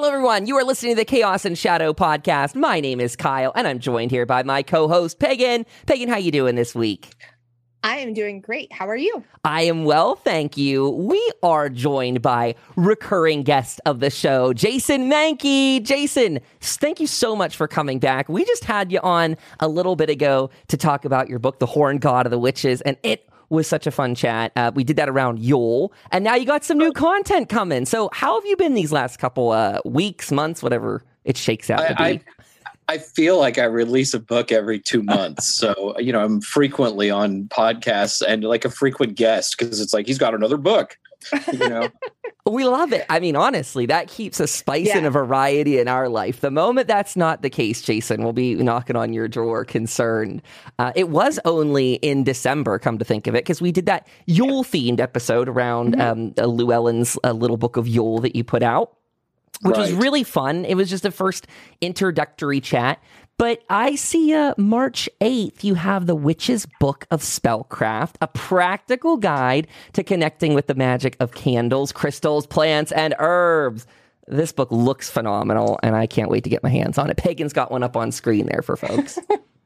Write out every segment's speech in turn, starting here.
Hello, everyone. You are listening to the Chaos and Shadow podcast. My name is Kyle, and I'm joined here by my co-host Pagan. Pagan, how you doing this week? I am doing great. How are you? I am well, thank you. We are joined by recurring guest of the show, Jason Mankey. Jason, thank you so much for coming back. We just had you on a little bit ago to talk about your book, The Horned God of the Witches, and it was such a fun chat. Uh, we did that around Yule, and now you got some new content coming. So, how have you been these last couple uh, weeks, months, whatever it shakes out I, to be? I, I feel like I release a book every two months. So, you know, I'm frequently on podcasts and like a frequent guest because it's like he's got another book. You know, we love it. I mean, honestly, that keeps a spice yeah. and a variety in our life. The moment that's not the case, Jason, we'll be knocking on your door concerned. Uh, it was only in December, come to think of it, because we did that Yule themed episode around mm-hmm. um, Llewellyn's uh, little book of Yule that you put out which right. was really fun. It was just the first introductory chat. But I see uh, March 8th, you have the Witch's Book of Spellcraft, a practical guide to connecting with the magic of candles, crystals, plants, and herbs. This book looks phenomenal, and I can't wait to get my hands on it. Pagan's got one up on screen there for folks.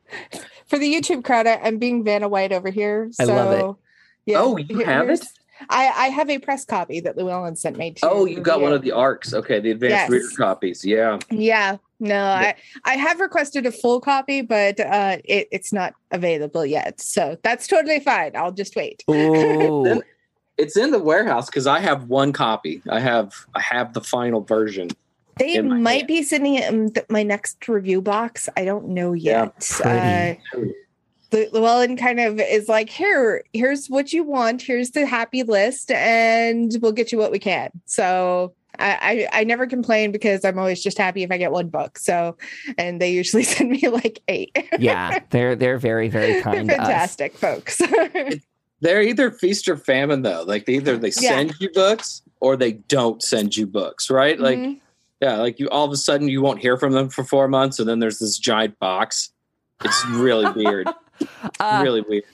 for the YouTube crowd, I'm being Vanna White over here. So, I love it. Yeah, oh, you have it? I, I have a press copy that Llewellyn sent me to. Oh, you got one of the ARCs. Okay, the advanced yes. reader copies. Yeah. Yeah. No, yeah. I, I have requested a full copy, but uh, it, it's not available yet. So that's totally fine. I'll just wait. it's in the warehouse because I have one copy. I have I have the final version. They might hand. be sending it in my next review box. I don't know yet. Yeah, uh, Llewellyn kind of is like, here, here's what you want. Here's the happy list, and we'll get you what we can. So I, I, I never complain because I'm always just happy if I get one book. So, and they usually send me like eight. yeah, they're they're very very kind. They're fantastic folks. they're either feast or famine though. Like they either they send yeah. you books or they don't send you books, right? Like mm-hmm. yeah, like you all of a sudden you won't hear from them for four months, and then there's this giant box. It's really weird. Uh, really weird.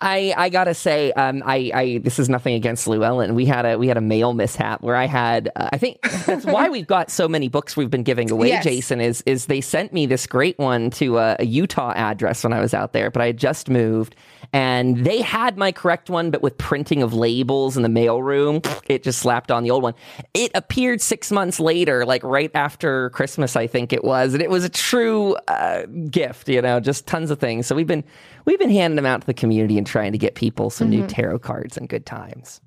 I, I gotta say, um, I, I this is nothing against Llewellyn. We had a we had a mail mishap where I had uh, I think that's why we've got so many books we've been giving away. Yes. Jason is is they sent me this great one to a, a Utah address when I was out there, but I had just moved and they had my correct one, but with printing of labels in the mailroom, it just slapped on the old one. It appeared six months later, like right after Christmas, I think it was, and it was a true uh, gift. You know, just tons of things. So we've been we've been handing them out to the community and trying to get people some mm-hmm. new tarot cards and good times.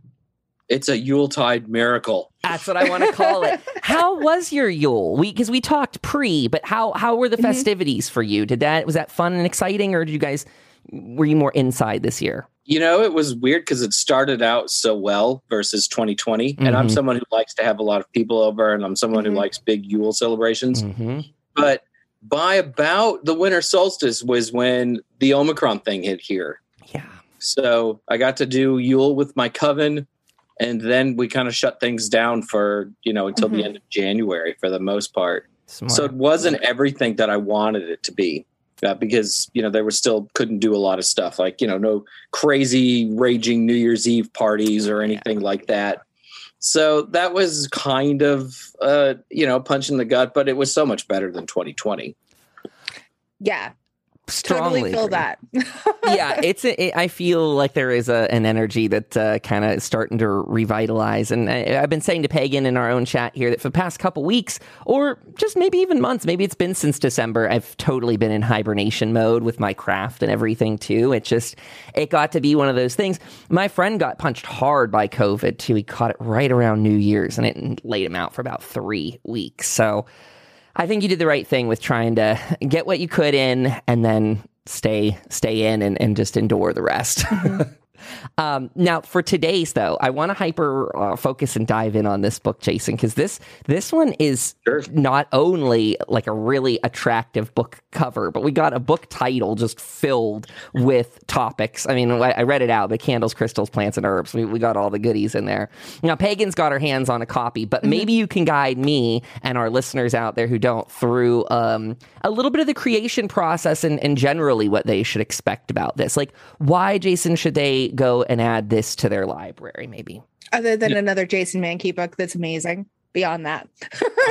It's a Yuletide miracle. That's what I want to call it. how was your Yule? We because we talked pre, but how how were the mm-hmm. festivities for you? Did that was that fun and exciting, or did you guys were you more inside this year? You know, it was weird because it started out so well versus 2020. Mm-hmm. And I'm mm-hmm. someone who likes to have a lot of people over and I'm someone mm-hmm. who likes big Yule celebrations. Mm-hmm. But by about the winter solstice was when the Omicron thing hit here. Yeah. So I got to do Yule with my coven. And then we kind of shut things down for, you know, until the mm-hmm. end of January for the most part. Smart. So it wasn't everything that I wanted it to be uh, because you know they were still couldn't do a lot of stuff like you know no crazy raging New Year's Eve parties or anything yeah. like that. So that was kind of uh, you know punch in the gut, but it was so much better than 2020. Yeah, strongly totally feel that. yeah, it's. A, it, I feel like there is a, an energy that uh, kind of starting to revitalize, and I, have been saying to Pagan in our own chat here that for the past couple weeks, or just maybe even months, maybe it's been since December, I've totally been in hibernation mode with my craft and everything too. It just it got to be one of those things. My friend got punched hard by COVID too. He caught it right around New Year's, and it laid him out for about three weeks. So. I think you did the right thing with trying to get what you could in and then stay stay in and, and just endure the rest. Mm-hmm. Um, now, for today's though, I want to hyper uh, focus and dive in on this book, Jason, because this this one is sure. not only like a really attractive book cover, but we got a book title just filled with topics. I mean, I read it out: the candles, crystals, plants, and herbs. We, we got all the goodies in there. Now, Pagan's got her hands on a copy, but mm-hmm. maybe you can guide me and our listeners out there who don't through um, a little bit of the creation process and, and generally what they should expect about this. Like, why, Jason, should they go and add this to their library, maybe. Other than yeah. another Jason Mankey book that's amazing. beyond that.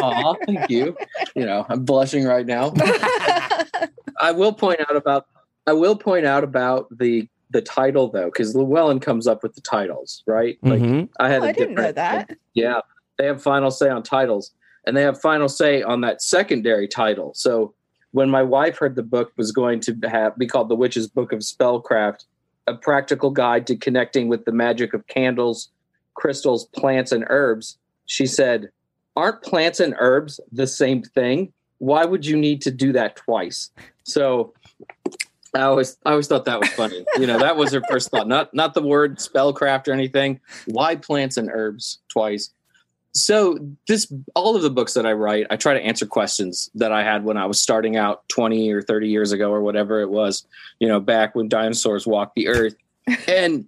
Aw, thank you. You know, I'm blushing right now. I will point out about I will point out about the the title though, because Llewellyn comes up with the titles, right? Like Mhm. I had Oh, a I didn't know that. Yeah, they have final say on titles, and they have final say on that secondary title. So when my wife heard the book was going to have be called The Witch's Book of Spellcraft, a practical guide to connecting with the magic of candles, crystals, plants, and herbs, she said, "Aren't plants and herbs the same thing? Why would you need to do that twice?" So. I always, I always thought that was funny. You know, that was her first thought. Not, not the word spellcraft or anything. Why plants and herbs twice? So this all of the books that i write i try to answer questions that i had when i was starting out 20 or 30 years ago or whatever it was you know back when dinosaurs walked the earth. And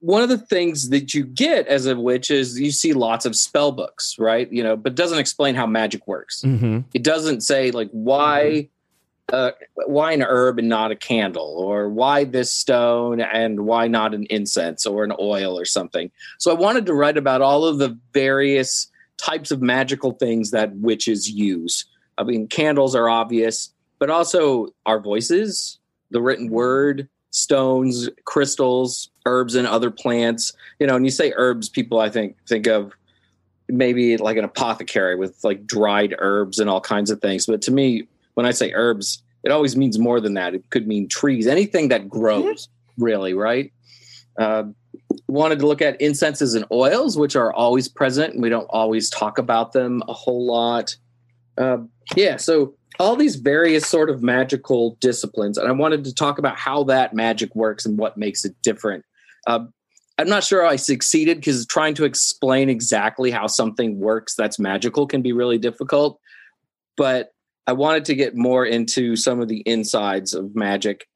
one of the things that you get as a witch is you see lots of spell books right? You know but doesn't explain how magic works. Mhm. it doesn't say like why uh, why an herb and not a candle? Or why this stone and why not an incense or an oil or something? So i wanted to write about all of the various types of magical things that witches use. I mean candles are obvious but also our voices the written word stones crystals herbs and other plants. You know and you say herbs people i think think of maybe like an apothecary with like dried herbs and all kinds of things. But to me, when I say herbs, it always means more than that. It could mean trees, anything that grows, really, right? Uh, wanted to look at incenses and oils, which are always present, and we don't always talk about them a whole lot. Uh, yeah, so all these various sort of magical disciplines, and I wanted to talk about how that magic works and what makes it different. Uh, I'm not sure I succeeded because trying to explain exactly how something works that's magical can be really difficult. But I wanted to get more into some of the insides of magic.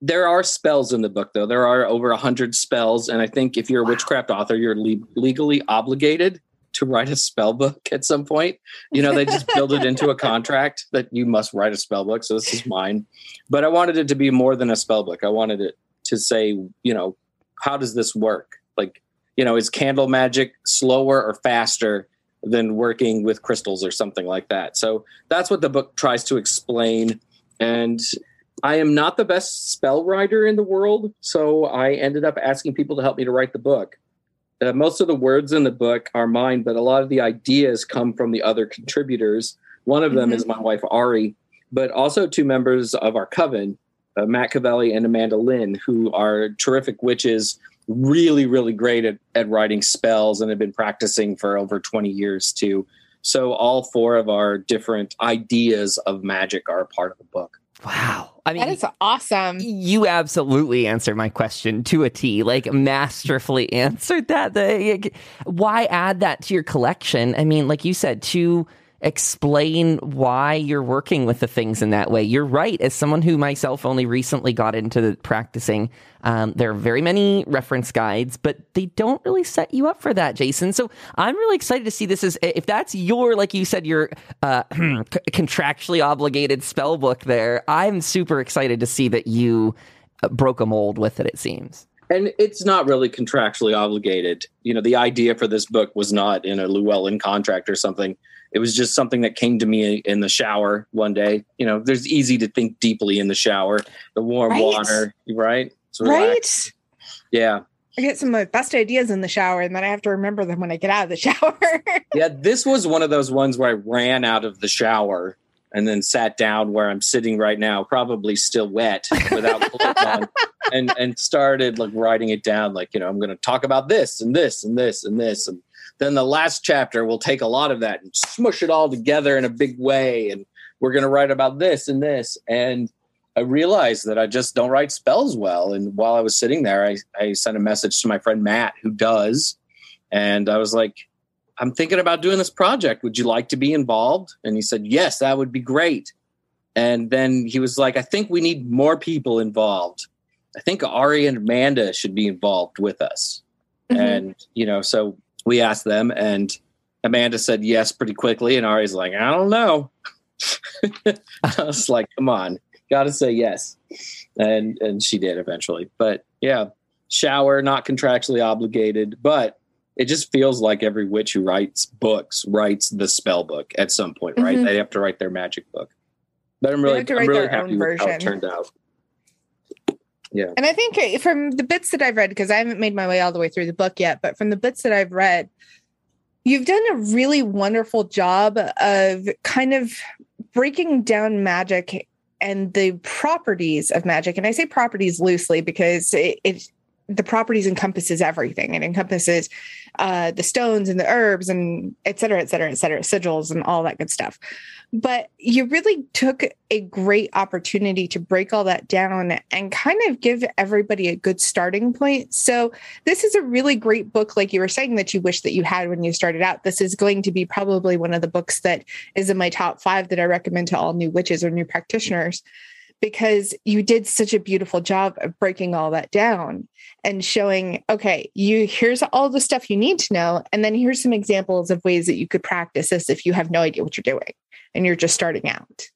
There are spells in the book, though. There are over a hundred spells, and I think if you're a witchcraft author, you're le- legally obligated to write a spell book at some point. You know, they just build it into a contract that you must write a spell book. So this is mine, but I wanted it to be more than a spell book. I wanted it to say, you know, how does this work? Like, you know, is candle magic slower or faster than working with crystals or something like that? So that's what the book tries to explain. And I am not the best spell writer in the world, so I ended up asking people to help me to write the book. Uh, most of the words in the book are mine, but a lot of the ideas come from the other contributors. One of them Mhm. is my wife Ari, but also two members of our coven, uh, Matt Cavalli and Amanda Lynn, who are terrific witches, really, really great at, at writing spells and have been practicing for over 20 years too. So all four of our different ideas of magic are a part of the book. Wow. I mean, That is awesome. you absolutely answered my question to a T, like masterfully answered that. The, why add that to your collection? I mean, like you said, to explain why you're working with the things in that way. You're right. As someone who myself only recently got into practicing, um, there are very many reference guides, but they don't really set you up for that, Jason. So I'm really excited to see this as if that's your, like you said, your uh, contractually obligated spell book there. I'm super excited to see that you uh, broke a mold with it, it seems. And it's not really contractually obligated. You know, the idea for this book was not in a Llewellyn contract or something. It was just something that came to me in the shower one day. You know, there's easy to think deeply in the shower, the warm Right. water, right? Right? Yeah. I get some of my best ideas in the shower, and then I have to remember them when I get out of the shower. Yeah. This was one of those ones where I ran out of the shower and then sat down where I'm sitting right now, probably still wet without on, and and started like writing it down. Like, you know, I'm going to talk about this and this and this and this, and then the last chapter will take a lot of that and smush it all together in a big way, and we're going to write about this and this. And I realized that I just don't write spells well. And while I was sitting there, I, I sent a message to my friend Matt, who does, and I was like, I'm thinking about doing this project. Would you like to be involved? And he said, Yes, that would be great. And then he was like, I think we need more people involved. I think Ari and Amanda should be involved with us. Mhm. And, you know, so we asked them, and Amanda said yes pretty quickly. And Ari's like, I don't know. I was like, come on, gotta say yes. And and she did eventually. But yeah, shower, not contractually obligated, but it just feels like every witch who writes books writes the spell book at some point, right? Mm-hmm. They have to write their magic book. But I'm really, I'm really happy with how it turned out. Yeah. And I think from the bits that I've read, because I haven't made my way all the way through the book yet, but from the bits that I've read, you've done a really wonderful job of kind of breaking down magic and the properties of magic. And I say properties loosely because it, it the properties encompasses everything. It encompasses uh, the stones and the herbs and et cetera, et cetera, et cetera, sigils and all that good stuff. But you really took a great opportunity to break all that down and kind of give everybody a good starting point. So this is a really great book, like you were saying, that you wish that you had when you started out. This is going to be probably one of the books that is in my top five that I recommend to all new witches or new practitioners because you did such a beautiful job of breaking all that down and showing okay you here's all the stuff you need to know. And then here's some examples of ways that you could practice this if you have no idea what you're doing and you're just starting out.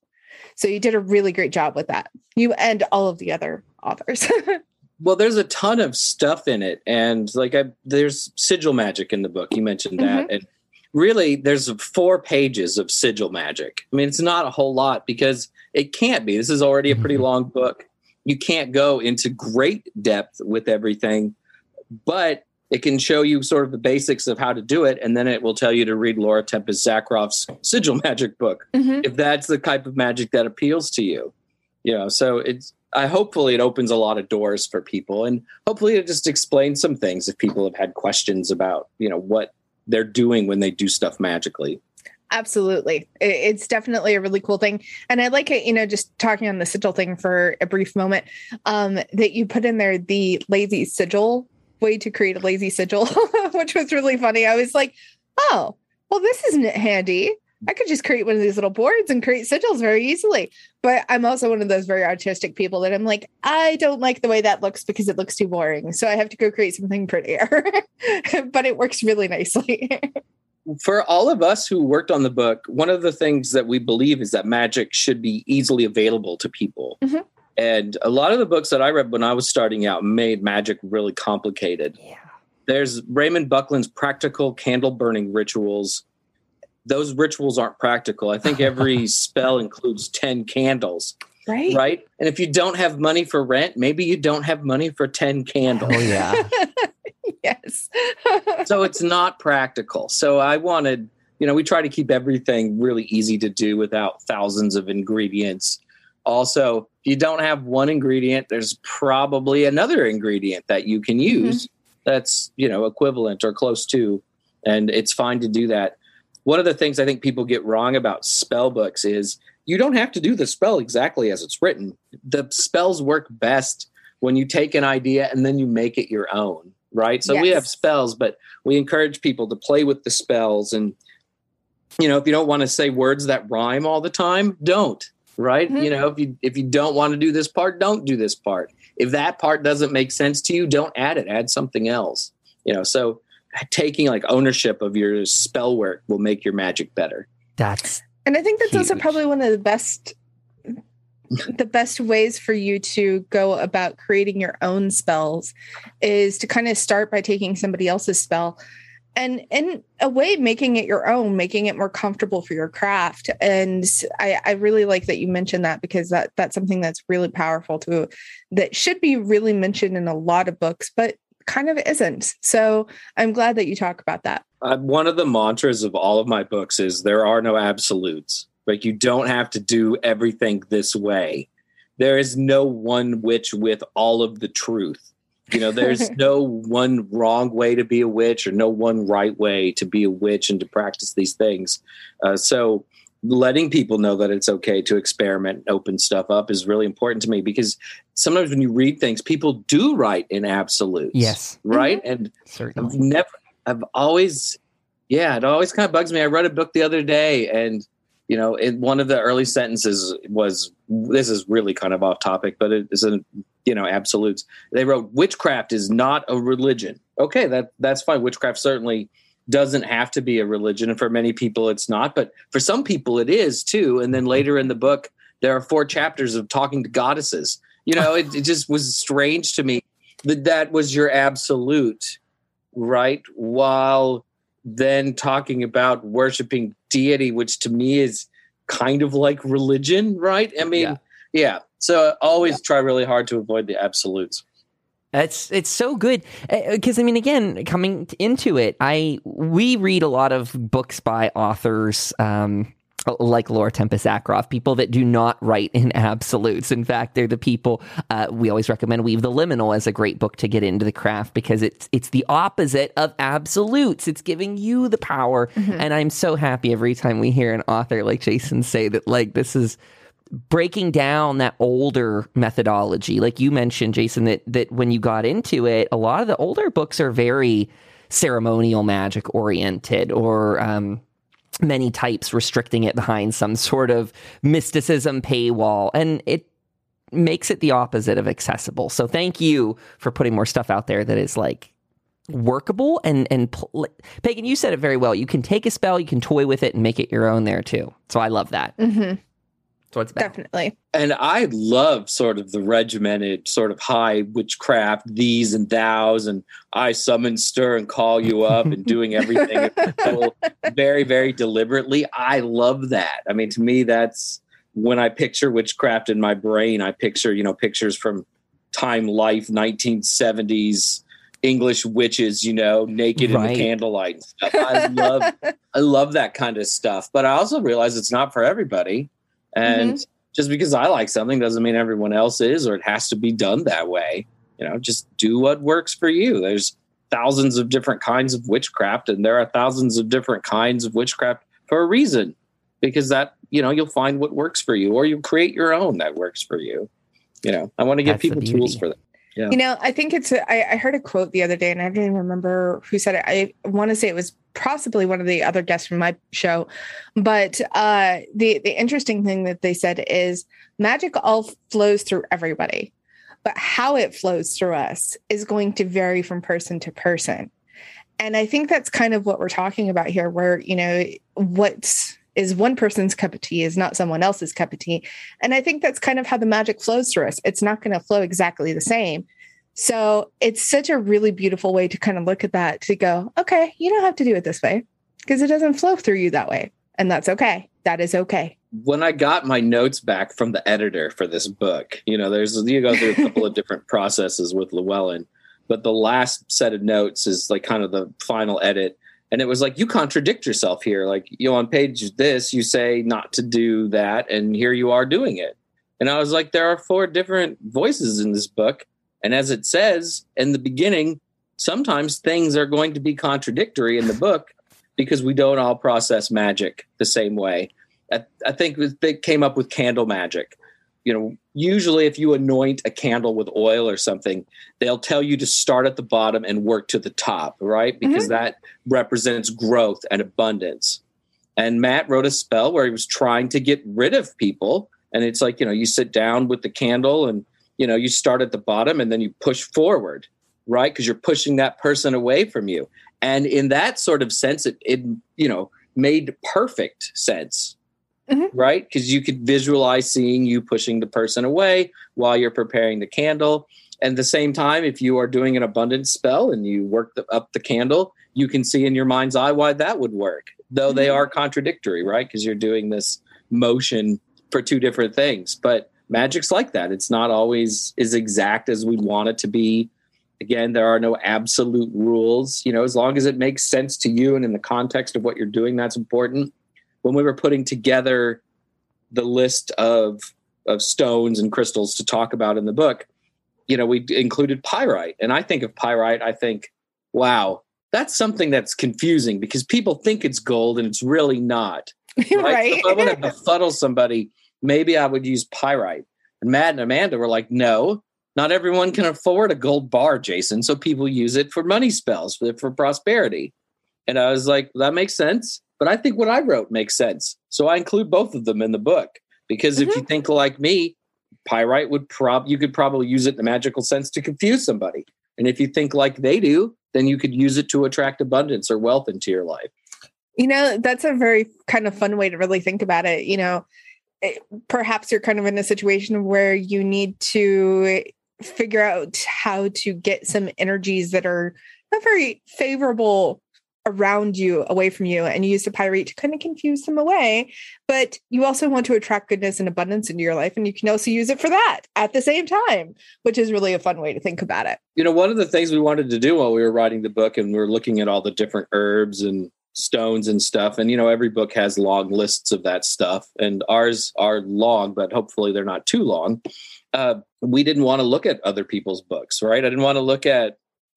So you did a really great job with that you and all of the other authors. Well there's a ton of stuff in it. And like I, there's sigil magic in the book. You mentioned that. Mm-hmm. and really there's four pages of sigil magic i mean it's not a whole lot because it can't be. This is already a pretty mm-hmm. long book. You can't go into great depth with everything, but it can show you sort of the basics of how to do it, and then it will tell you to read Laura Tempest Zakroff's Sigil Magic book mm-hmm. if that's the type of magic that appeals to you. You know, so it's I hopefully it opens a lot of doors for people, and hopefully it just explains some things if people have had questions about you know what they're doing when they do stuff magically. Absolutely. It's definitely a really cool thing. And I like it, you know, just talking on the sigil thing for a brief moment, um, that you put in there the lazy sigil way to create a lazy sigil, which was really funny. I was like, oh, well, this isn't handy. I could just create one of these little boards and create sigils very easily. But I'm also one of those very artistic people that I'm like, I don't like the way that looks because it looks too boring. So I have to go create something prettier. but it works really nicely for all of us who worked on the book, one of the things that we believe is that magic should be easily available to people. Mm-hmm. And a lot of the books that I read when I was starting out made magic really complicated. Yeah. There's Raymond Buckland's practical candle burning rituals. Those rituals aren't practical. I think every spell includes 10 candles. Right. Right. And if you don't have money for rent, maybe you don't have money for 10 candles. Oh, yeah. yes. so it's not practical. So I wanted, you know, we try to keep everything really easy to do without thousands of ingredients. Also, if you don't have one ingredient, there's probably another ingredient that you can mm-hmm. use mm-hmm. that's, you know, equivalent or close to. And it's fine to do that. One of the things I think people get wrong about spell books is you don't have to do the spell exactly as it's written. The spells work best when you take an idea and then you make it your own right? So yes. we have spells, but we encourage people to play with the spells. And, you know, if you don't want to say words that rhyme all the time, don't, right? Mm-hmm. You know, if you if you don't want to do this part, don't do this part. If that part doesn't make sense to you, don't add it. Add something else. You know, so taking like ownership of your spell work will make your magic better. That's and I think that's huge. also probably one of the best the best ways for you to go about creating your own spells is to kind of start by taking somebody else's spell and in a way making it your own making it more comfortable for your craft and I, I really like that you mentioned that because that that's something that's really powerful too that should be really mentioned in a lot of books but kind of isn't so i'm glad that you talk about that uh, one of the mantras of all of my books is there are no absolutes like you don't have to do everything this way. There is no one witch with all of the truth. You know, there's no one wrong way to be a witch or no one right way to be a witch and to practice these things. Uh, so letting people know that it's okay to experiment and open stuff up is really important to me because sometimes when you read things people do write in absolutes yes right mm-hmm. and Certainly. i've never i've always yeah it always kind of bugs me i read a book the other day and you know, it, one of the early sentences was this is really kind of off topic, but it is a you know absolutes. They wrote witchcraft is not a religion. Okay, that that's fine. Witchcraft certainly doesn't have to be a religion, and for many people it's not, but for some people it is too. And then later in the book, there are four chapters of talking to goddesses. You know, it, it just was strange to me that that was your absolute right? While then talking about worshiping deity, which to me is kind of like religion, right? I mean, yeah. yeah. So always yeah. try really hard to avoid the absolutes. It's it's so good because uh, I mean again coming into it I we read a lot of books by authors um, like Laura Tempest Zakroff, people that do not write in absolutes. In fact, they're the people uh, we always recommend. Weave the Liminal as a great book to get into the craft because it's it's the opposite of absolutes. It's giving you the power, mm-hmm. and I'm so happy every time we hear an author like Jason say that like this is breaking down that older methodology. Like you mentioned, Jason, that that when you got into it, a lot of the older books are very ceremonial magic oriented or um, many types restricting it behind some sort of mysticism paywall. And it makes it the opposite of accessible. So thank you for putting more stuff out there that is like workable and and pl- Pagan you said it very well you can take a spell you can toy with it and make it your own there too so i love that mm-hmm. So it's definitely and i love sort of the regimented sort of high witchcraft these and thous and i summon stir and call you up and doing everything very very deliberately i love that i mean to me that's when I picture witchcraft in my brain, I picture, you know, pictures from Time Life, 1970s English witches, you know, naked right. in the candlelight stuff. I love I love that kind of stuff. But I also realize it's not for everybody. And mm-hmm. just because I like something doesn't mean everyone else is or it has to be done that way. You know, just do what works for you. There's thousands of different kinds of witchcraft and there are thousands of different kinds of witchcraft for a reason because that you know you'll find what works for you or you create your own that works for you you know i want to give That's people tools for that yeah. You know, I think it's. A, I, I heard a quote the other day, and I don't even remember who said it. I want to say it was possibly one of the other guests from my show, but uh, the the interesting thing that they said is magic all flows through everybody, but how it flows through us is going to vary from person to person, and I think that's kind of what we're talking about here. Where you know what's is one person's cup of tea is not someone else's cup of tea. And I think that's kind of how the magic flows through us. It's not going to flow exactly the same. So it's such a really beautiful way to kind of look at that to go, okay, you don't have to do it this way because it doesn't flow through you that way. And that's okay. That is okay. When I got my notes back from the editor for this book, you know, there's you go through a couple of different processes with Llewellyn, but the last set of notes is like kind of the final edit and it was like you contradict yourself here. Like you know on page this you say not to do that and here you are doing it. And i was like there are four different voices in this book. And as it says in the beginning sometimes things are going to be contradictory in the book because we don't all process magic the same way. I, I think they came up with candle magic you know usually if you anoint a candle with oil or something they'll tell you to start at the bottom and work to the top right? Because mm-hmm. that represents growth and abundance. And matt wrote a spell where he was trying to get rid of people. And it's like you know you sit down with the candle and you know you start at the bottom and then you push forward right? Because you're pushing that person away from you. And in that sort of sense it, it you know made perfect sense mm-hmm. right? Because you could visualize seeing you pushing the person away while you're preparing the candle. And at the same time, if you are doing an abundance spell and you work the, up the candle, you can see in your mind's eye why that would work, though mm-hmm. they are contradictory, right? Because you're doing this motion for two different things. But magic's like that. It's not always as exact as we want it to be. Again, there are no absolute rules. You know, as long as it makes sense to you and in the context of what you're doing, that's important when we were putting together the list of of stones and crystals to talk about in the book, you know, we included pyrite. And I think of pyrite, I think, wow, that's something that's confusing because people think it's gold and it's really not. Right. right. So if I want to befuddle somebody, maybe I would use pyrite. And Matt and Amanda were like, no, not everyone can afford a gold bar, Jason. So people use it for money spells, for, for prosperity. And I was like, that makes sense. But I think what I wrote makes sense. So I include both of them in the book because mm-hmm. if you mm-hmm. think like me, pyrite would prob you could probably use it in a magical sense to confuse somebody. And if you think like they do, then you could use it to attract abundance or wealth into your life. You know, that's a very kind of fun way to really think about it. You know, it, perhaps you're kind of in a situation where you need to figure out how to get some energies that are not very favorable around you, away from you, and you use the pyrite to kind of confuse them away. But you also want to attract goodness and abundance into your life, and you can also use it for that at the same time, which is really a fun way to think about it. You know, one of the things we wanted to do while we were writing the book and we were looking at all the different herbs and stones and stuff, and you know, every book has long lists of that stuff, and ours are long, but hopefully they're not too long. Uh, we didn't want to look at other people's books, right? I didn't want to look at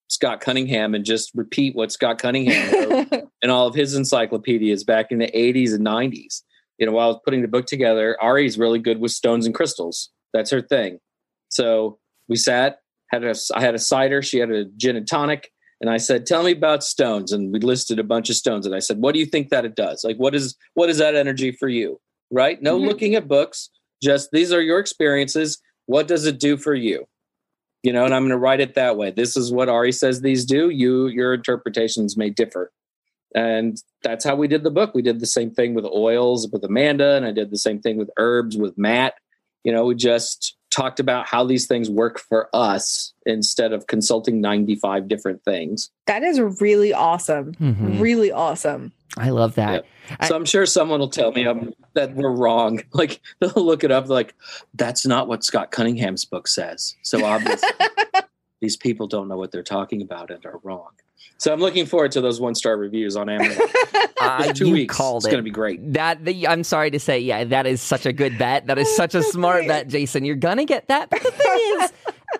Scott Cunningham and just repeat what Scott Cunningham wrote in all of his encyclopedias back in the 80s and 90s. You know, while I was putting the book together, Ari's really good with stones and crystals. That's her thing. So we sat, had a I had a cider, she had a gin and tonic, and I said, "Tell me about stones." And we listed a bunch of stones, and I said, "What do you think that it does? Like, what is what is that energy for you?" Right? No mm-hmm. looking at books. Just these are your experiences. What does it do for you? You know, and I'm going to write it that way. This is what Ari says these do. You, your interpretations may differ. And that's how we did the book. We did the same thing with oils with Amanda, and I did the same thing with herbs with Matt. You know, we just talked about how these things work for us instead of consulting 95 different things. That is really awesome. Mm-hmm. Really awesome. I love that. Yeah. So I, am sure someone will tell me I'm, that we're wrong. Like they'll look it up, like that's not what Scott Cunningham's book says. So obviously, these people don't know what they're talking about and are wrong. So I'm looking forward to those one star reviews on Amazon. Uh, two weeks. Called it's going to be great. That the, I'm sorry to say, yeah, that is such a good bet. That is such a smart bet, Jason. You're gonna get that. But the thing is,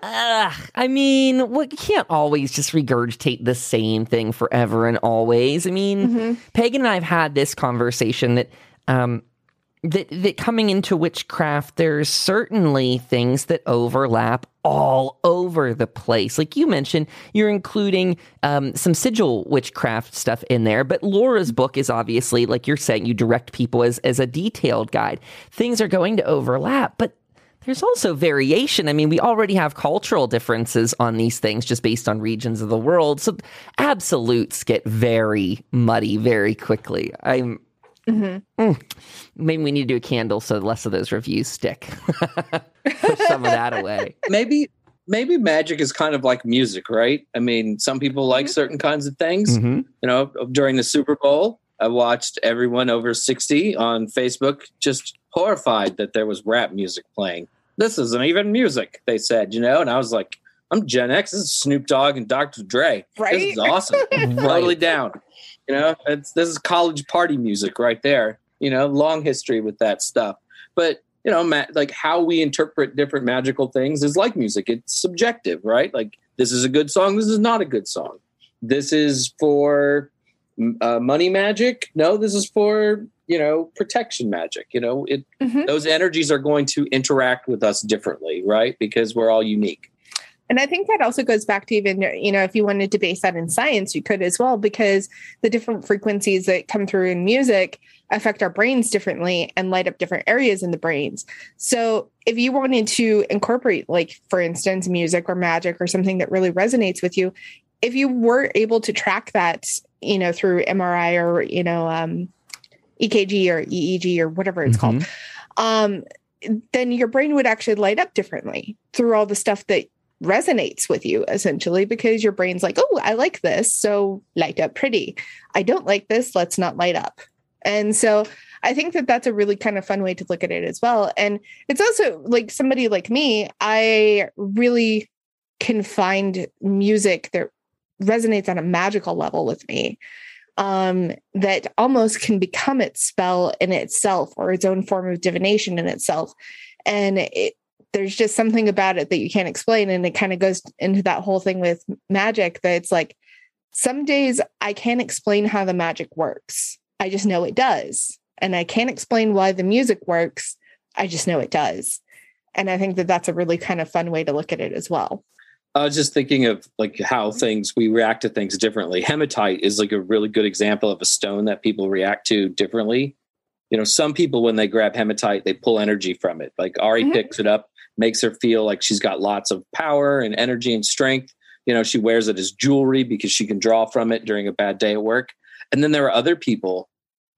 uh, I mean, we can't always just regurgitate the same thing forever and always. I mean, mm-hmm. Pagan and I have had this conversation that um, that that coming into witchcraft, there's certainly things that overlap all over the place. Like you mentioned, you're including um, some sigil witchcraft stuff in there, but Laura's book is obviously, like you're saying, you direct people as as a detailed guide. Things are going to overlap, but there's also variation. I mean, we already have cultural differences on these things just based on regions of the world. So absolutes get very muddy very quickly. I'm Mm-hmm. Mm. Maybe we need to do a candle so less of those reviews stick. Push some of that away. Maybe maybe magic is kind of like music, right? I mean, some people like mm-hmm. certain kinds of things. Mm-hmm. You know, during the Super Bowl, I watched everyone over 60 on Facebook just horrified that there was rap music playing. This isn't even music, they said, you know, and I was like, I'm Gen X. This is Snoop Dogg and Dr. Dre. Right? This is awesome. right. Totally down. You know, it's this is college party music right there. You know, long history with that stuff. But you know, ma- like how we interpret different magical things is like music. It's subjective, right? Like this is a good song. This is not a good song. This is for uh, money magic. No, this is for you know protection magic. You know, it mm-hmm. those energies are going to interact with us differently, right? Because we're all unique. And I think that also goes back to even, you know, if you wanted to base that in science, you could as well, because the different frequencies that come through in music affect our brains differently and light up different areas in the brains. So if you wanted to incorporate, like, for instance, music or magic or something that really resonates with you, if you were able to track that, you know, through MRI or, you know, um, EKG or EEG or whatever it's mm-hmm. called, um, then your brain would actually light up differently through all the stuff that resonates with you essentially because your brain's like, oh, I like this. So light up pretty. I don't like this. Let's not light up. And so I think that that's a really kind of fun way to look at it as well. And it's also like somebody like me, I really can find music that resonates on a magical level with me um, that almost can become its spell in itself or its own form of divination in itself. And it, there's just something about it that you can't explain. And it kind of goes into that whole thing with magic that it's like some days I can't explain how the magic works. I just know it does. And I can't explain why the music works. I just know it does. And I think that that's a really kind of fun way to look at it as well. I was just thinking of like how things we react to things differently. Hematite is like a really good example of a stone that people react to differently. You know, some people when they grab hematite, they pull energy from it. Like Ari mm-hmm. picks it up makes her feel like she's got lots of power and energy and strength. You know, she wears it as jewelry because she can draw from it during a bad day at work. And then there are other people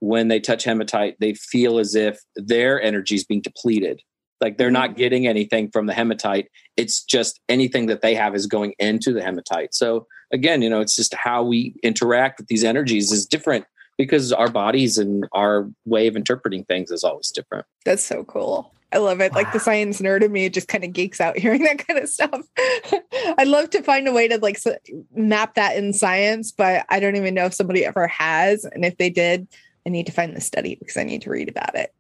when they touch hematite, they feel as if their energy is being depleted. Like they're not getting anything from the hematite. It's just anything that they have is going into the hematite. So again, you know, it's just how we interact with these energies is different because our bodies and our way of interpreting things is always different. That's so cool. I love it. Wow. Like the science nerd in me just kind of geeks out hearing that kind of stuff. I'd love to find a way to like map that in science, but I don't even know if somebody ever has. And if they did, I need to find the study because I need to read about it.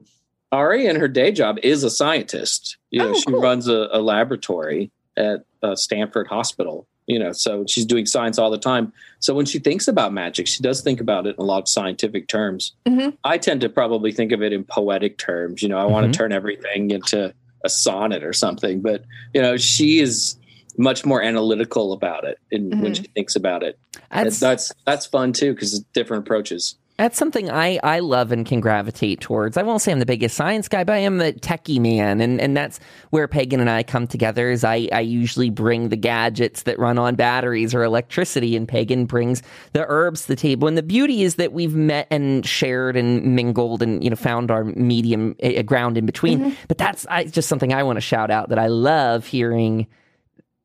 Ari in her day job is a scientist. You know, oh, she cool. runs a, a, laboratory at uh, Stanford Hospital. You know, so she's doing science all the time. So when she thinks about magic, she does think about it in a lot of scientific terms. Mm-hmm. I tend to probably think of it in poetic terms. You know, I mm-hmm. want to turn everything into a sonnet or something. But you know, she is much more analytical about it in, mm-hmm. when she thinks about it. That's that's, that's fun too because it's different approaches. That's something I, I love and can gravitate towards. I won't say I'm the biggest science guy, but I am the techie man. And, and that's where Pagan and I come together is I, I usually bring the gadgets that run on batteries or electricity and Pagan brings the herbs to the table. And the beauty is that we've met and shared and mingled and, you know, found our medium a ground in between. Mm-hmm. But that's I, just something I want to shout out that I love hearing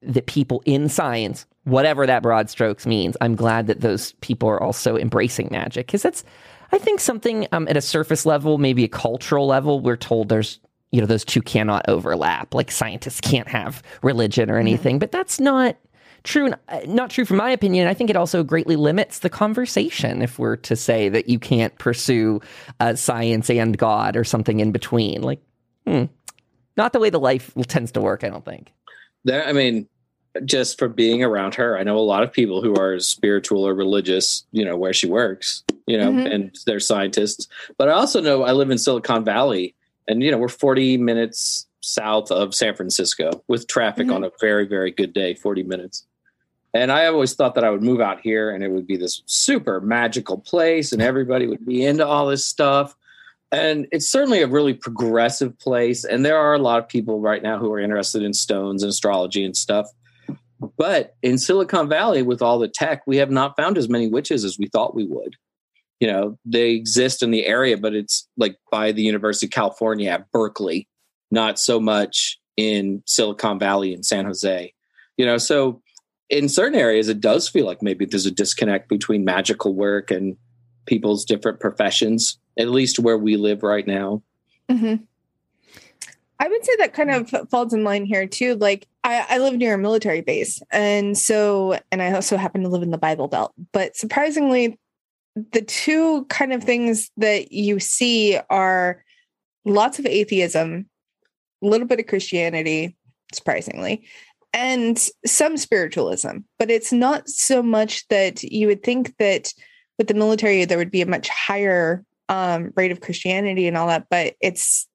that people in science whatever that broad strokes means, I'm glad that those people are also embracing magic because that's, I think, something um, at a surface level, maybe a cultural level, we're told there's, you know, those two cannot overlap. Like scientists can't have religion or mm-hmm. anything, mm-hmm. but that's not true. Uh, not true from my opinion. I think it also greatly limits the conversation if we're to say that you can't pursue uh, science and God or something in between. Like, hmm, not the way the life tends to work. I don't think. There, I mean, just for being around her. I know a lot of people who are spiritual or religious, you know, where she works, you know, mm-hmm. and they're scientists. But I also know I live in Silicon Valley and, you know, we're 40 minutes south of San Francisco with traffic mm-hmm. on a very, very good day, 40 minutes. And I always thought that I would move out here and it would be this super magical place and everybody would be into all this stuff. And it's certainly a really progressive place. And there are a lot of people right now who are interested in stones and astrology and stuff. But in Silicon Valley, with all the tech, we have not found as many witches as we thought we would. You know, they exist in the area, but it's like by the University of California at Berkeley, not so much in Silicon Valley and San Jose. You know, so in certain areas, it does feel like maybe there's a disconnect between magical work and people's different professions, at least where we live right now. Mm-hmm. I would say that kind of falls in line here too. Like I, I, live near a military base, and so and I also happen to live in the Bible Belt. But surprisingly, the two kind of things that you see are lots of atheism, a little bit of Christianity, surprisingly, and some spiritualism. But it's not so much that you would think that with the military there would be a much higher um, rate of Christianity and all that, but it's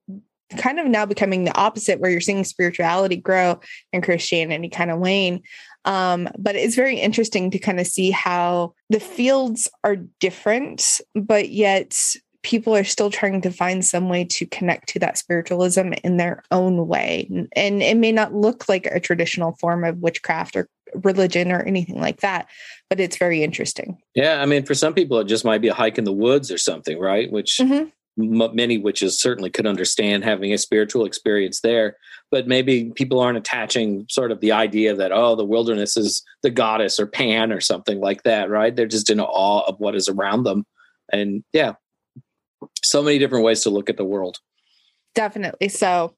kind of now becoming the opposite where you're seeing spirituality grow and christianity kind of wane. Um, but it's very interesting to kind of see how the fields are different but yet people are still trying to find some way to connect to that spiritualism in their own way. And it may not look like a traditional form of witchcraft or religion or anything like that but it's very interesting. Yeah i mean for some people it just might be a hike in the woods or something right? Which mm-hmm many witches certainly could understand having a spiritual experience there but maybe people aren't attaching sort of the idea that oh the wilderness is the goddess or pan or something like that right? They're just in awe of what is around them. And yeah so many different ways to look at the world. Definitely so.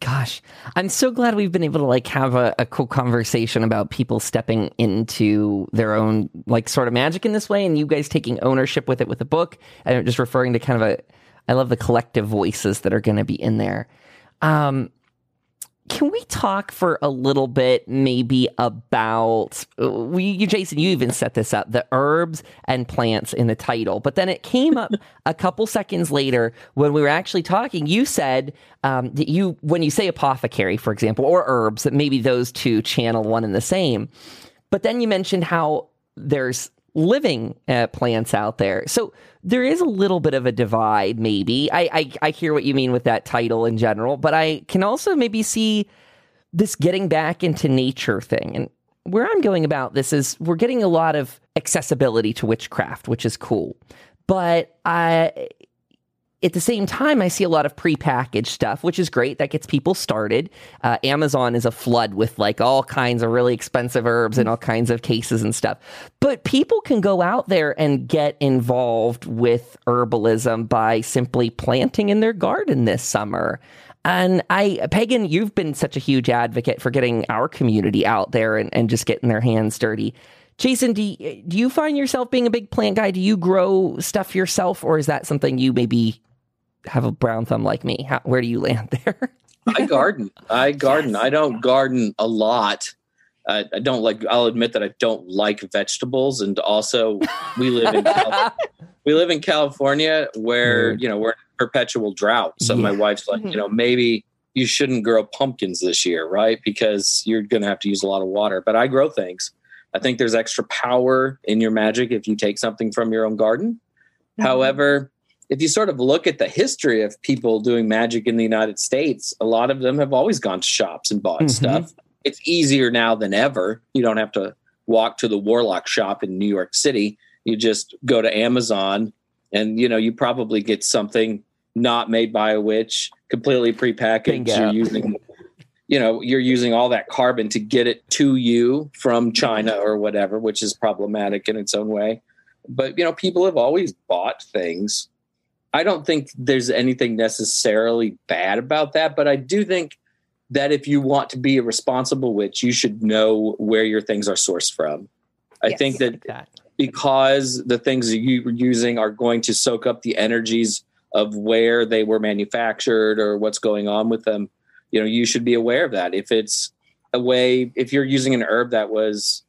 Gosh i'm so glad we've been able to like have a, a, cool conversation about people stepping into their own like sort of magic in this way and you guys taking ownership with it with a book and just referring to kind of a I love the collective voices that are going to be in there. Um, can we talk for a little bit maybe about we Jason you even set this up the herbs and plants in the title but then it came up a couple seconds later when we were actually talking you said um, that you when you say apothecary for example or herbs that maybe those two channel one and the same but then you mentioned how there's living uh, plants out there. So there is a little bit of a divide, maybe. I, I, I hear what you mean with that title in general, but I can also maybe see this getting back into nature thing. And where I'm going about this is we're getting a lot of accessibility to witchcraft, which is cool. But I at the same time, I see a lot of prepackaged stuff, which is great. That gets people started. Uh, Amazon is a flood with like all kinds of really expensive herbs and all kinds of cases and stuff. But people can go out there and get involved with herbalism by simply planting in their garden this summer. And I, Pagan, you've been such a huge advocate for getting our community out there and, and just getting their hands dirty. Jason, do you, do you find yourself being a big plant guy? Do you grow stuff yourself, or is that something you maybe have a brown thumb like me? How, where do you land there? I garden. I garden. Yes. I don't garden a lot. I, I, don't like. I'll admit that I don't like vegetables, and also we live in we live in California where you know we're in perpetual drought. So yeah. my wife's like, mm-hmm. you know, maybe you shouldn't grow pumpkins this year, right? Because you're going to have to use a lot of water. But I grow things. I think there's extra power in your magic if you take something from your own garden. Mm-hmm. However, if you sort of look at the history of people doing magic in the United States, a lot of them have always gone to shops and bought mm-hmm. stuff. It's easier now than ever. You don't have to walk to the Warlock shop in New York City. You just go to Amazon and you know you probably get something not made by a witch, completely prepackaged. You're using you know you're using all that carbon to get it to you from china or whatever which is problematic in its own way but you know people have always bought things i don't think there's anything necessarily bad about that but i do think that if you want to be a responsible witch you should know where your things are sourced from. I yes, think that, that. because the things you're using are going to soak up the energies of where they were manufactured or what's going on with them you know you should be aware of that. If it's a way if you're using an herb that was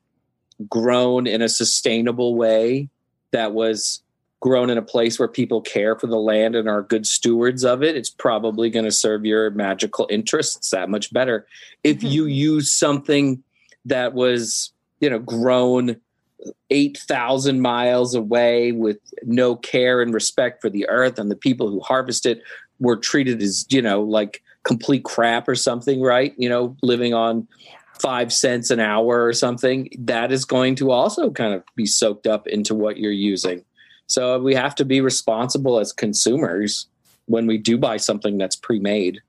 grown in a sustainable way that was grown in a place where people care for the land and are good stewards of it it's probably going to serve your magical interests that much better if mm-hmm. you use something that was you know grown 8,000 miles away with no care and respect for the earth and the people who harvest it were treated as you know like complete crap or something, right? You know, living on five cents an hour or something, that is going to also kind of be soaked up into what you're using. So we have to be responsible as consumers when we do buy something that's pre-made.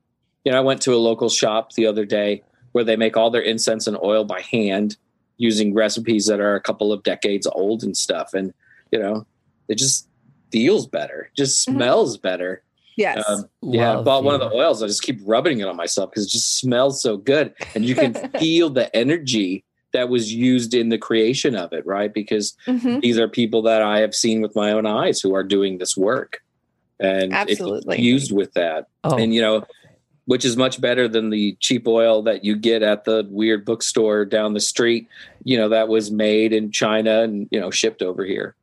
You know, I went to a local shop the other day where they make all their incense and oil by hand using recipes that are a couple of decades old and stuff. And, you know, it just feels better, just mm-hmm. smells better. Yes. Um, yeah, I bought one of the oils. I just keep rubbing it on myself because it just smells so good. And you can feel the energy that was used in the creation of it, right? Because mm-hmm. these are people that I have seen with my own eyes who are doing this work. And Absolutely. used with that. Oh. And, you know, which is much better than the cheap oil that you get at the weird bookstore down the street, you know, that was made in China and, you know, shipped over here.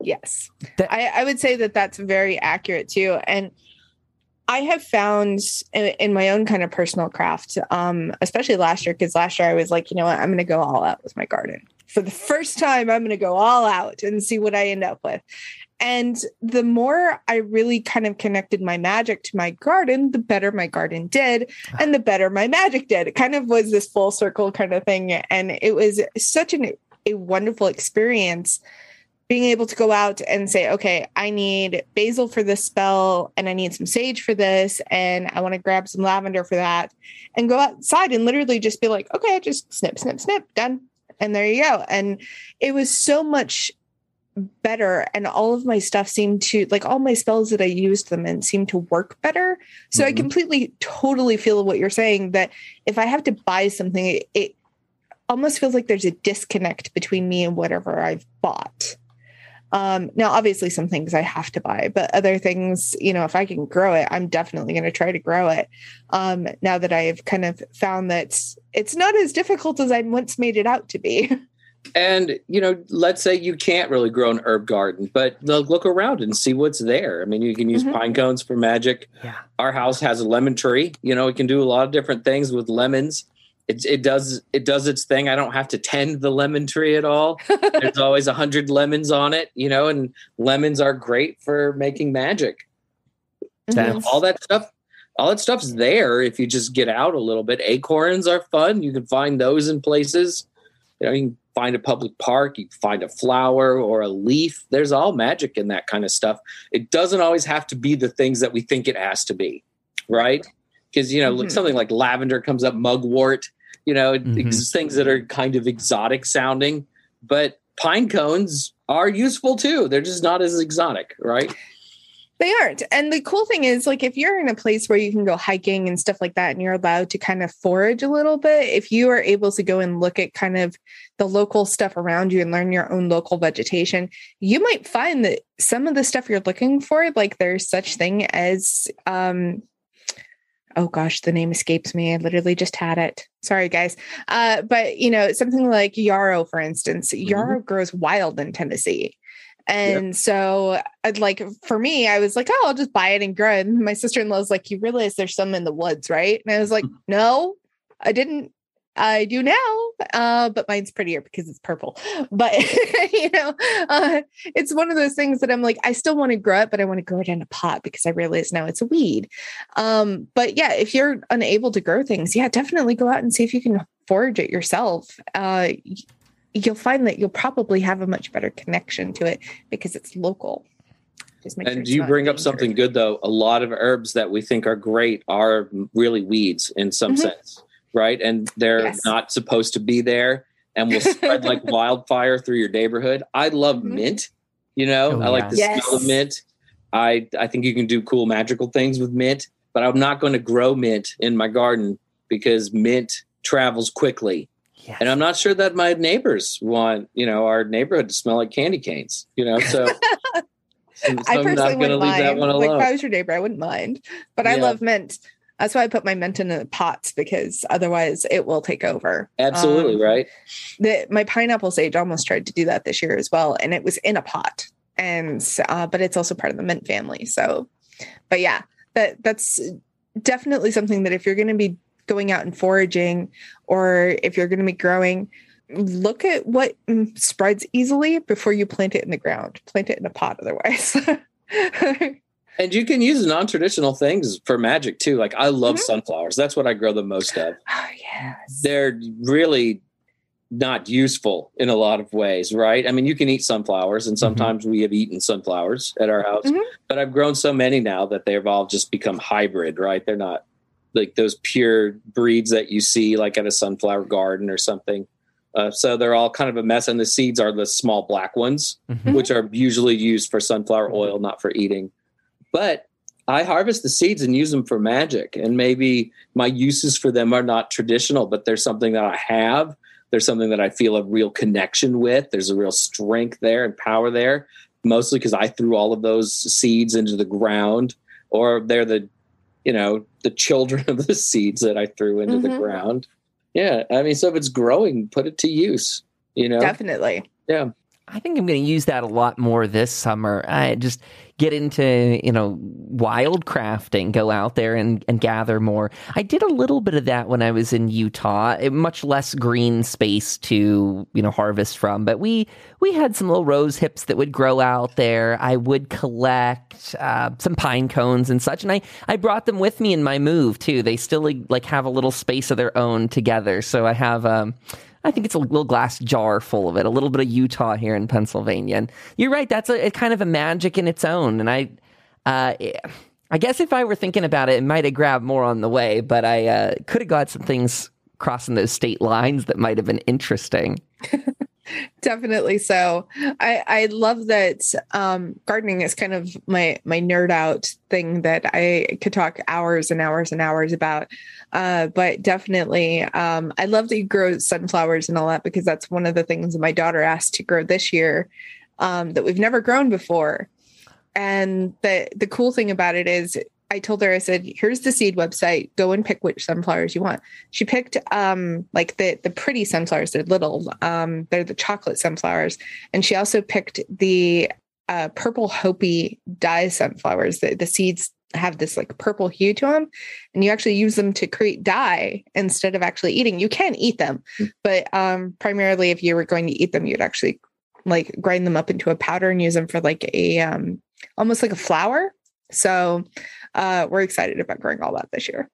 Yes. That- I, I would say that that's very accurate too. And I have found in, in, my own kind of personal craft, um, especially last year, because last year I was like, you know what, I'm going to go all out with my garden. For the first time, I'm going to go all out and see what I end up with. And the more I really kind of connected my magic to my garden, the better my garden did, and the better my magic did. It kind of was this full circle kind of thing. And it was such an, a wonderful experience being able to go out and say, okay, I need basil for this spell and I need some sage for this and I want to grab some lavender for that and go outside and literally just be like, okay, just snip, snip, snip, done. And there you go. And it was so much better and all of my stuff seemed to like all my spells that I used them in seemed to work better. So mm-hmm. I completely totally feel what you're saying that if I have to buy something it, it almost feels like there's a disconnect between me and whatever I've bought. Um, now, obviously, some things I have to buy, but other things, you know, if I can grow it, I'm definitely going to try to grow it. Um, now that I've kind of found that it's not as difficult as I once made it out to be. And you know, let's say you can't really grow an herb garden, but look around and see what's there. I mean, you can use mm-hmm. pine cones for magic. Yeah. Our house has a lemon tree. You know, it can do a lot of different things with lemons it, it does it does its thing. I don't have to tend the lemon tree at all. There's always a hundred lemons on it, you know, and lemons are great for making magic. Mm-hmm. All that stuff, all that stuff's there if you just get out a little bit. Acorns are fun. You can find those in places. You know, you can find a public park, you can find a flower or a leaf. There's all magic in that kind of stuff. It doesn't always have to be the things that we think it has to be, right? Because you know, mm-hmm. something like lavender comes up, mugwort, you know, mm-hmm. things that are kind of exotic sounding, but pine cones are useful too. They're just not as exotic, right? They aren't. And the cool thing is, like, if you're in a place where you can go hiking and stuff like that, and you're allowed to kind of forage a little bit, if you are able to go and look at kind of the local stuff around you and learn your own local vegetation, you might find that some of the stuff you're looking for, like, there's such thing as, um, oh gosh, the name escapes me. I literally just had it. Sorry, guys. Uh, but you know, something like yarrow, for instance, mm-hmm. yarrow grows wild in Tennessee. And yep. so, I'd like for me, I was like, oh, I'll just buy it and grow it. And my sister in law's like, you realize there's some in the woods, right? And I was like, mm. no, I didn't. I do now, uh, but mine's prettier because it's purple. But you know, uh, it's one of those things that I'm like, I still want to grow it, but I want to grow it in a pot because I realize now it's a weed. Um, but yeah, if you're unable to grow things, yeah, definitely go out and see if you can forage it yourself. Uh, you'll find that you'll probably have a much better connection to it because it's local. and sure you bring up something good though. A lot of herbs that we think are great are really weeds in some mm-hmm. sense, right? And they're yes. not supposed to be there and will spread like wildfire through your neighborhood. I love mm-hmm. mint. You know, oh, I like the yes. smell of mint. I I think you can do cool magical things with mint, but I'm not going to grow mint in my garden because mint travels quickly Yes. And I'm not sure that my neighbors want, you know, our neighborhood to smell like candy canes, you know, so. so I personally wouldn't mind. Like if I was your neighbor, I wouldn't mind. But yeah. I love mint. That's why I put my mint in the pots because otherwise it will take over. Absolutely um, right. The, my pineapple sage almost tried to do that this year as well, and it was in a pot. And uh, but it's also part of the mint family. So, but yeah, that that's definitely something that if you're going to be going out and foraging or if you're going to be growing look at what mm, spreads easily before you plant it in the ground plant it in a pot otherwise and you can use non-traditional things for magic too like i love mm-hmm. sunflowers that's what i grow the most of oh yes they're really not useful in a lot of ways right i mean you can eat sunflowers and mm-hmm. sometimes mm-hmm. we have eaten sunflowers at our house mm-hmm. but i've grown so many now that they've all just become hybrid right they're not like those pure breeds that you see like at a sunflower garden or something. Uh, so they're all kind of a mess, and the seeds are the small black ones, mm-hmm. which are usually used for sunflower oil, not for eating. But I harvest the seeds and use them for magic, and maybe my uses for them are not traditional, but there's something that I have. There's something that I feel a real connection with. There's a real strength there and power there, mostly because I threw all of those seeds into the ground, or they're the you know the children of the seeds that I threw into mm-hmm. the ground. Yeah, I mean, so if it's growing, put it to use. You know, definitely. Yeah. I think I'm going to use that a lot more this summer. I just get into, you know, wild crafting, go out there and, and gather more. I did a little bit of that when I was in Utah, much less green space to, you know, harvest from. But we we had some little rose hips that would grow out there. I would collect uh, some pine cones and such. And I, I brought them with me in my move too. They still like have a little space of their own together. So I have, um, I think it's a little glass jar full of it, a little bit of Utah here in Pennsylvania. And you're right, that's a, a kind of a magic in its own. And I, uh, I guess if I were thinking about it, it might have grabbed more on the way, but I uh, could have got some things crossing those state lines that might have been interesting. Definitely so. I I love that um, gardening is kind of my my nerd out thing that I could talk hours and hours and hours about. Uh, but definitely, um, I love that you grow sunflowers and all that because that's one of the things my daughter asked to grow this year um, that we've never grown before. And the the cool thing about it is I told her, I said, here's the seed website. Go and pick which sunflowers you want. She picked um like the the pretty sunflowers. They're little. Um, they're the chocolate sunflowers. And she also picked the uh, purple Hopi dye sunflowers. The, the seeds have this like purple hue to them and you actually use them to create dye instead of actually eating you can eat them hmm. but um primarily if you were going to eat them you'd actually like grind them up into a powder and use them for like a um almost like a flour so uh, we're excited about growing all that this year.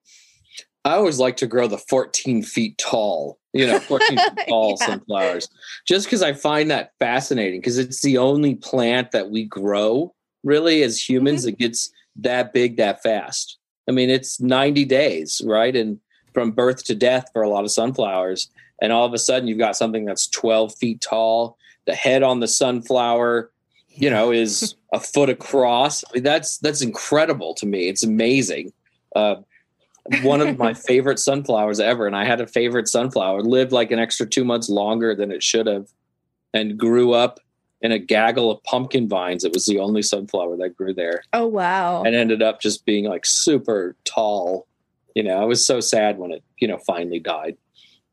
I always like to grow the 14 feet tall, you know, 14 feet tall yeah. sunflowers, just because I find that fascinating because it's the only plant that we grow really as humans mm-hmm. that gets that big that fast. I mean, it's 90 days, right? And from birth to death for a lot of sunflowers. And all of a sudden, you've got something that's 12 feet tall. The head on the sunflower, you know, is a foot across. I mean, that's that's incredible to me. It's amazing. Uh, one of my favorite sunflowers ever, and I had a favorite sunflower. Lived like an extra two months longer than it should have, and grew up in a gaggle of pumpkin vines. It was the only sunflower that grew there. Oh wow! And ended up just being like super tall. You know, I was so sad when it you know finally died.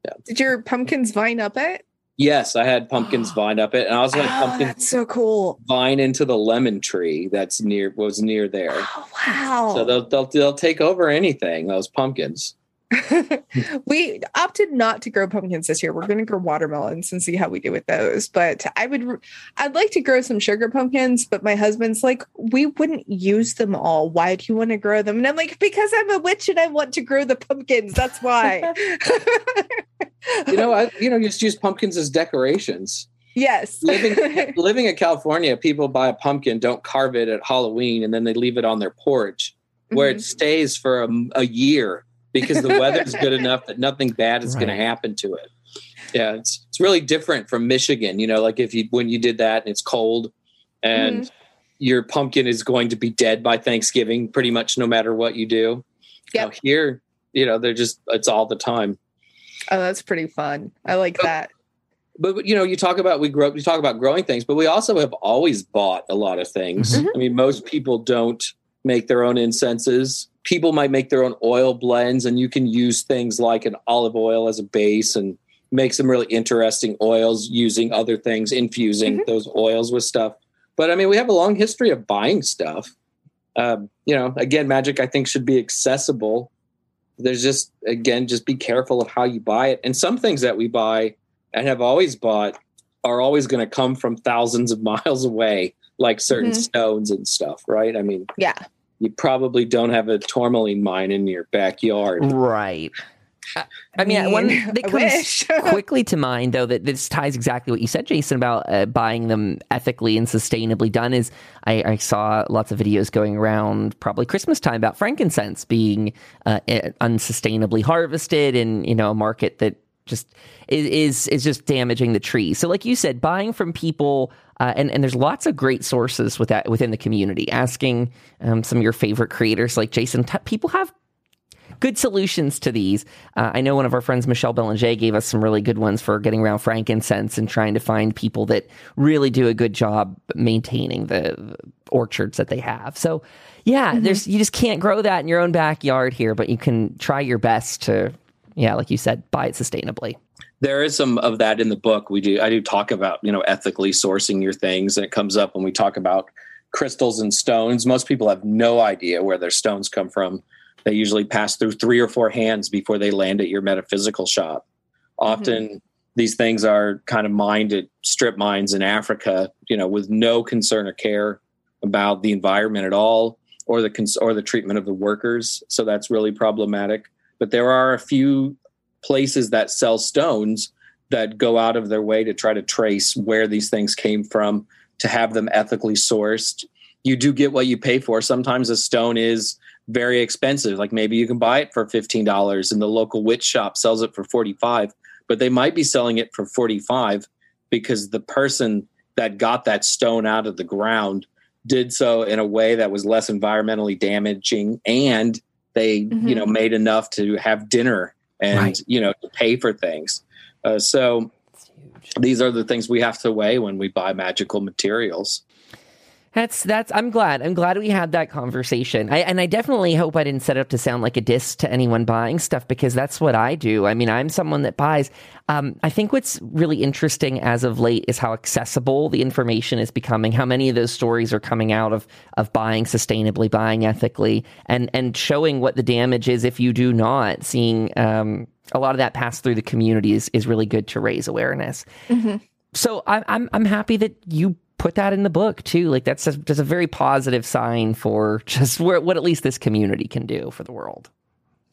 Yeah. Did your pumpkins vine up it? Yes, I had pumpkins vine up it, and I also had oh, pumpkins. That's so cool. Vine into the lemon tree that's near was near there. Oh wow! So they'll they'll they'll take over anything. Those pumpkins. we opted not to grow pumpkins this year. We're going to grow watermelons and see how we do with those. But I would, I'd like to grow some sugar pumpkins. But my husband's like, we wouldn't use them all. Why do you want to grow them? And I'm like, because I'm a witch and I want to grow the pumpkins. That's why. you know, I, you know, just use pumpkins as decorations. Yes. living living in California, people buy a pumpkin, don't carve it at Halloween, and then they leave it on their porch, where mm-hmm. it stays for a, a year because the weather's good enough that nothing bad is right. going to happen to it. Yeah, it's it's really different from Michigan. You know, like if you when you did that and it's cold, and mm-hmm. your pumpkin is going to be dead by Thanksgiving, pretty much no matter what you do. Yeah, here, you know, they're just it's all the time. Oh, that's pretty fun. I like that. But you know, you talk about we grow you talk about growing things, but we also have always bought a lot of things. Mm-hmm. I mean, most people don't make their own incenses people might make their own oil blends and you can use things like an olive oil as a base and make some really interesting oils using other things infusing mm-hmm. those oils with stuff. But i mean we have a long history of buying stuff. Um, you know again magic i think should be accessible. There's just again just be careful of how you buy it. And some things that we buy and have always bought are always going to come from thousands of miles away like certain mm-hmm. stones and stuff right? I mean yeah you probably don't have a tourmaline mine in your backyard. Right. I mean, one that comes quickly to mind, though, that this ties exactly what you said, Jason, about uh, buying them ethically and sustainably done. Is I, I, saw lots of videos going around, probably Christmas time, about frankincense being uh, unsustainably harvested in you know a market that just is is just damaging the tree. So, like you said, buying from people, uh, and and there's lots of great sources with that within the community. Asking um, some of your favorite creators, like Jason, t- people have good solutions to these. Uh, I know one of our friends, Michelle Belanger, gave us some really good ones for getting around frankincense and trying to find people that really do a good job maintaining the, orchards that they have. So, yeah, mm-hmm. there's you just can't grow that in your own backyard here, but you can try your best to yeah, like you said, buy it sustainably. There is some of that in the book. We do I do talk about, you know, ethically sourcing your things and it comes up when we talk about crystals and stones. Most people have no idea where their stones come from. They usually pass through three or four hands before they land at your metaphysical shop. Often mm-hmm. these things are kind of mined at strip mines in Africa, you know, with no concern or care about the environment at all or the cons- or the treatment of the workers. So that's really problematic but there are a few places that sell stones that go out of their way to try to trace where these things came from to have them ethically sourced. You do get what you pay for. Sometimes a stone is very expensive. Like maybe you can buy it for $15 and the local witch shop sells it for 45 but they might be selling it for 45 because the person that got that stone out of the ground did so in a way that was less environmentally damaging and they mm-hmm. you know made enough to have dinner and right. you know to pay for things. Uh, so these are the things we have to weigh when we buy magical materials that's that's. I'm glad. I'm glad we had that conversation. I, and I definitely hope I didn't set it up to sound like a diss to anyone buying stuff because that's what I do. I mean, I'm someone that buys. Um, I think what's really interesting as of late is how accessible the information is becoming. How many of those stories are coming out of of buying sustainably, buying ethically, and and showing what the damage is if you do not. Seeing um, a lot of that pass through the community is, is really good to raise awareness. Mm-hmm. So I'm I'm I'm happy that you put that in the book too. Like that's just a very positive sign for just where, what at least this community can do for the world.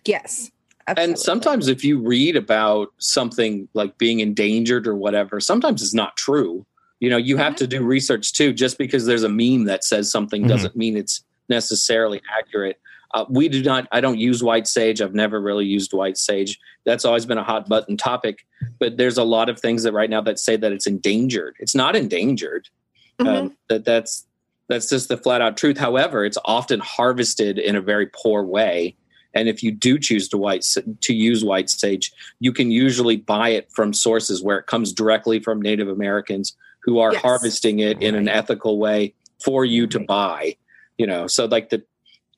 Yes. Absolutely. And sometimes if you read about something like being endangered or whatever, sometimes it's not true. You know, you mm-hmm. have to do research too. Just because there's a meme that says something mm-hmm. doesn't mean it's necessarily accurate. Uh, we do not. I don't use white sage. I've never really used white sage. That's always been a hot button topic. But there's a lot of things that right now that say that it's endangered. It's not endangered. Mm-hmm. Um, that that's that's just the flat out truth. However, it's often harvested in a very poor way. And if you do choose to white to use white sage, you can usually buy it from sources where it comes directly from Native Americans who are yes. harvesting it in an ethical way for you to buy. You know, so like the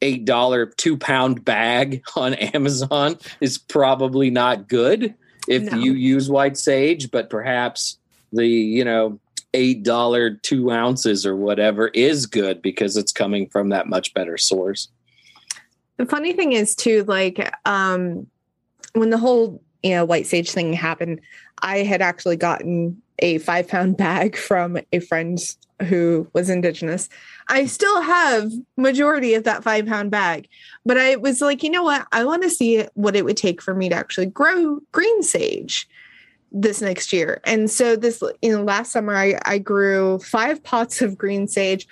eight dollar two pound bag on Amazon is probably not good if no. you use white sage, but perhaps the you know eight dollar two ounces or whatever is good because it's coming from that much better source. The funny thing is too, like um when the whole you know white sage thing happened, I had actually gotten a five pound bag from a friend who was indigenous. I still have majority of that five pound bag, but I was like, you know what? I want to see what it would take for me to actually grow green sage this next year. And so this, you know, last summer I, I grew five pots of green sage.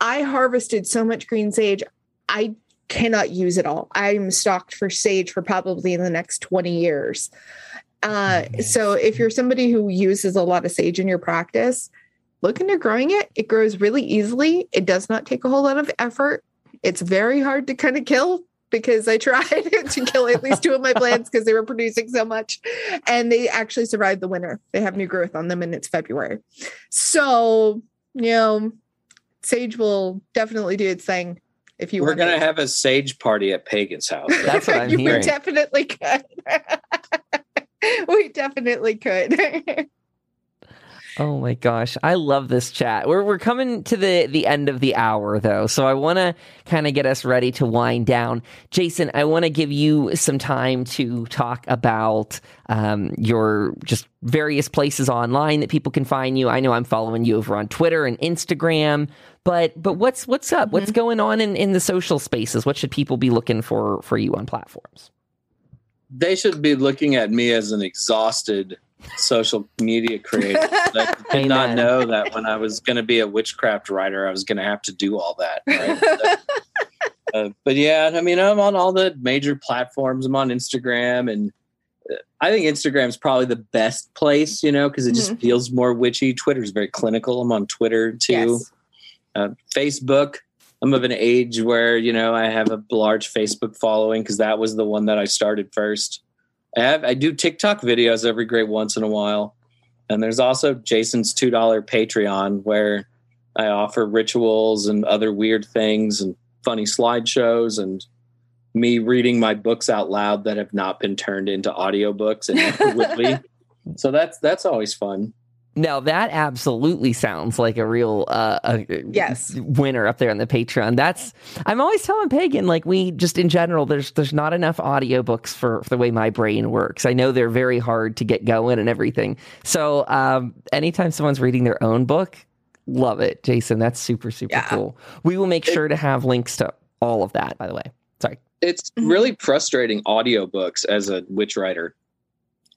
I harvested so much green sage. I cannot use it all. I'm stocked for sage for probably in the next 20 years. Uh, so if you're somebody who uses a lot of sage in your practice, look into growing it. It grows really easily. It does not take a whole lot of effort. It's very hard to kind of kill because I tried to kill at least two of my plants because they were producing so much. And they actually survived the winter. They have new growth on them and it's February. So, you know, sage will definitely do its thing if you We're going to have a sage party at Pagan's house. That's what I'm you hearing. definitely could. we definitely could. Oh my gosh, I love this chat. We're we're coming to the the end of the hour though, so I want to kind of get us ready to wind down. Jason, I want to give you some time to talk about um, your just various places online that people can find you. I know I'm following you over on Twitter and Instagram, but but what's what's up? Mm-hmm. What's going on in in the social spaces? What should people be looking for for you on platforms? They should be looking at me as an exhausted social media creator. I did not know that when I was going to be a witchcraft writer, I was going to have to do all that. Right? so, uh, but yeah, I mean, I'm on all the major platforms. I'm on Instagram, and uh, I think Instagram is probably the best place, you know, because it just mm-hmm. feels more witchy. Twitter's very clinical. I'm on Twitter too. Yes. Uh, Facebook. I'm of an age where you know I have a large Facebook following because that was the one that I started first. I have I do TikTok videos every great once in a while. And there's also Jason's $2 Patreon where I offer rituals and other weird things and funny slideshows and me reading my books out loud that have not been turned into audiobooks and. So that's that's always fun. Now that absolutely sounds like a real uh, a yes winner up there on the Patreon. That's I'm always telling Pagan like we just in general there's there's not enough audiobooks for, for the way my brain works. I know they're very hard to get going and everything. So um, anytime someone's reading their own book, love it, Jason. That's super super yeah. cool. We will make sure to have links to all of that. By the way, sorry. It's mm-hmm. really frustrating audiobooks as a witch writer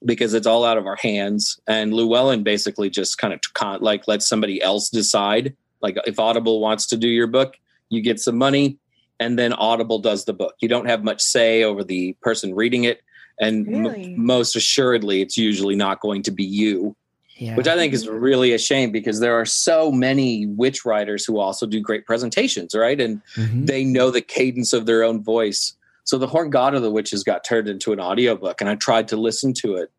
because it's all out of our hands. And Llewellyn basically just kind of con- like lets somebody else decide. Like if Audible wants to do your book, you get some money, and then Audible does the book. You don't have much say over the person reading it, and really? m- most assuredly, it's usually not going to be you. Yeah. Which I think is really a shame because there are so many witch writers who also do great presentations, right? And mm-hmm. they know the cadence of their own voice. So the Horned God of the Witches got turned into an audiobook and I tried to listen to it.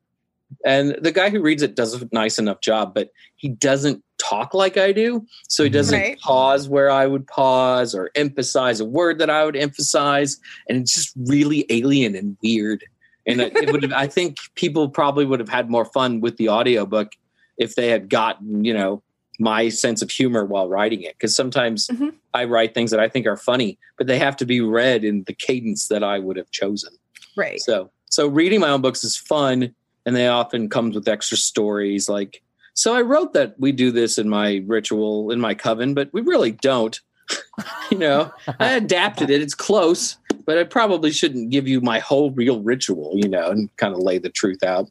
And the guy who reads it does a nice enough job, but he doesn't talk like I do. So he mm-hmm. doesn't right. pause where I would pause or emphasize a word that I would emphasize. And it's just really alien and weird. And it would have, I think people probably would have had more fun with the audiobook if they had gotten, you know, my sense of humor while writing it because sometimes mm-hmm. I write things that I think are funny, but they have to be read in the cadence that I would have chosen. Right. So so reading my own books is fun and they often comes with extra stories like so I wrote that we do this in my ritual in my coven, but we really don't. you know, I adapted it. It's close, but I probably shouldn't give you my whole real ritual, you know, and kind of lay the truth out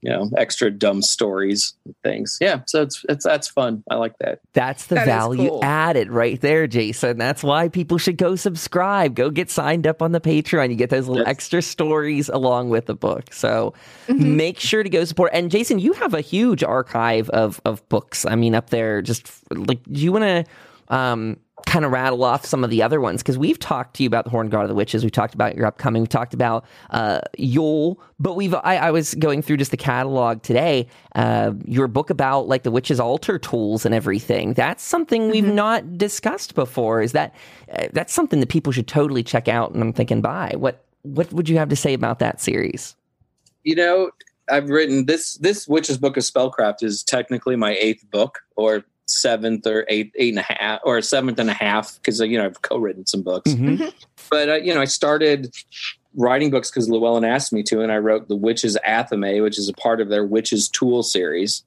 you know extra dumb stories and things. Yeah so it's it's that's fun. I like that. That's the that value cool. added right there jason. That's why people should go subscribe. Go get signed up on the patreon. You get those little extra stories along with the book. So mm-hmm. make sure to go support. And jason you have a huge archive of of books i mean up there. Just like do you want to um kind of rattle off some of the other ones because we've talked to you about the Horned God of the Witches. We've talked about your upcoming. We've talked about uh, Yule, but we've. I, I, was going through just the catalog today. Uh, your book about like the witches' altar tools and everything. That's something we've mm-hmm. not discussed before. Is that uh, that's something that people should totally check out? And I'm thinking, buy what what would you have to say about that series? You know, I've written this. This witches' book of spellcraft is technically my eighth book, or seventh or eighth, eight and a half, or seventh and a half, because you know I've co-written some books. Mm-hmm. mm-hmm. But uh, you know, I started writing books because Llewellyn asked me to, and I wrote the Witches Athame, which is a part of their Witches Tool series.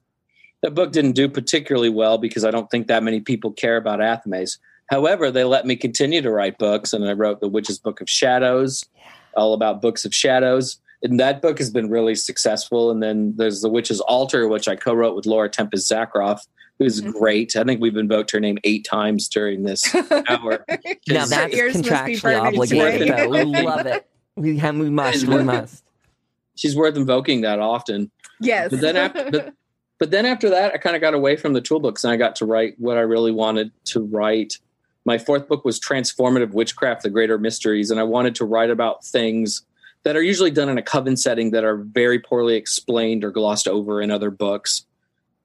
That book didn't do particularly well because I don't think that many people care about Athames. However, they let me continue to write books, and I wrote the Witches Book of Shadows, all about books of shadows. And that book has been really successful. And then there's the Witch's Altar, which I co-wrote with Laura Tempest Zakroff, who's mm-hmm. great. I think we've invoked her name eight times during this hour. now that's contractually obligated. Though. We love it. We have, we must. We must. She's worth invoking that often. Yes. But then after, but, but then after that, I kind of got away from the toolbooks and I got to write what I really wanted to write. My fourth book was Transformative Witchcraft: The Greater Mysteries, and I wanted to write about things that are usually done in a coven setting that are very poorly explained or glossed over in other books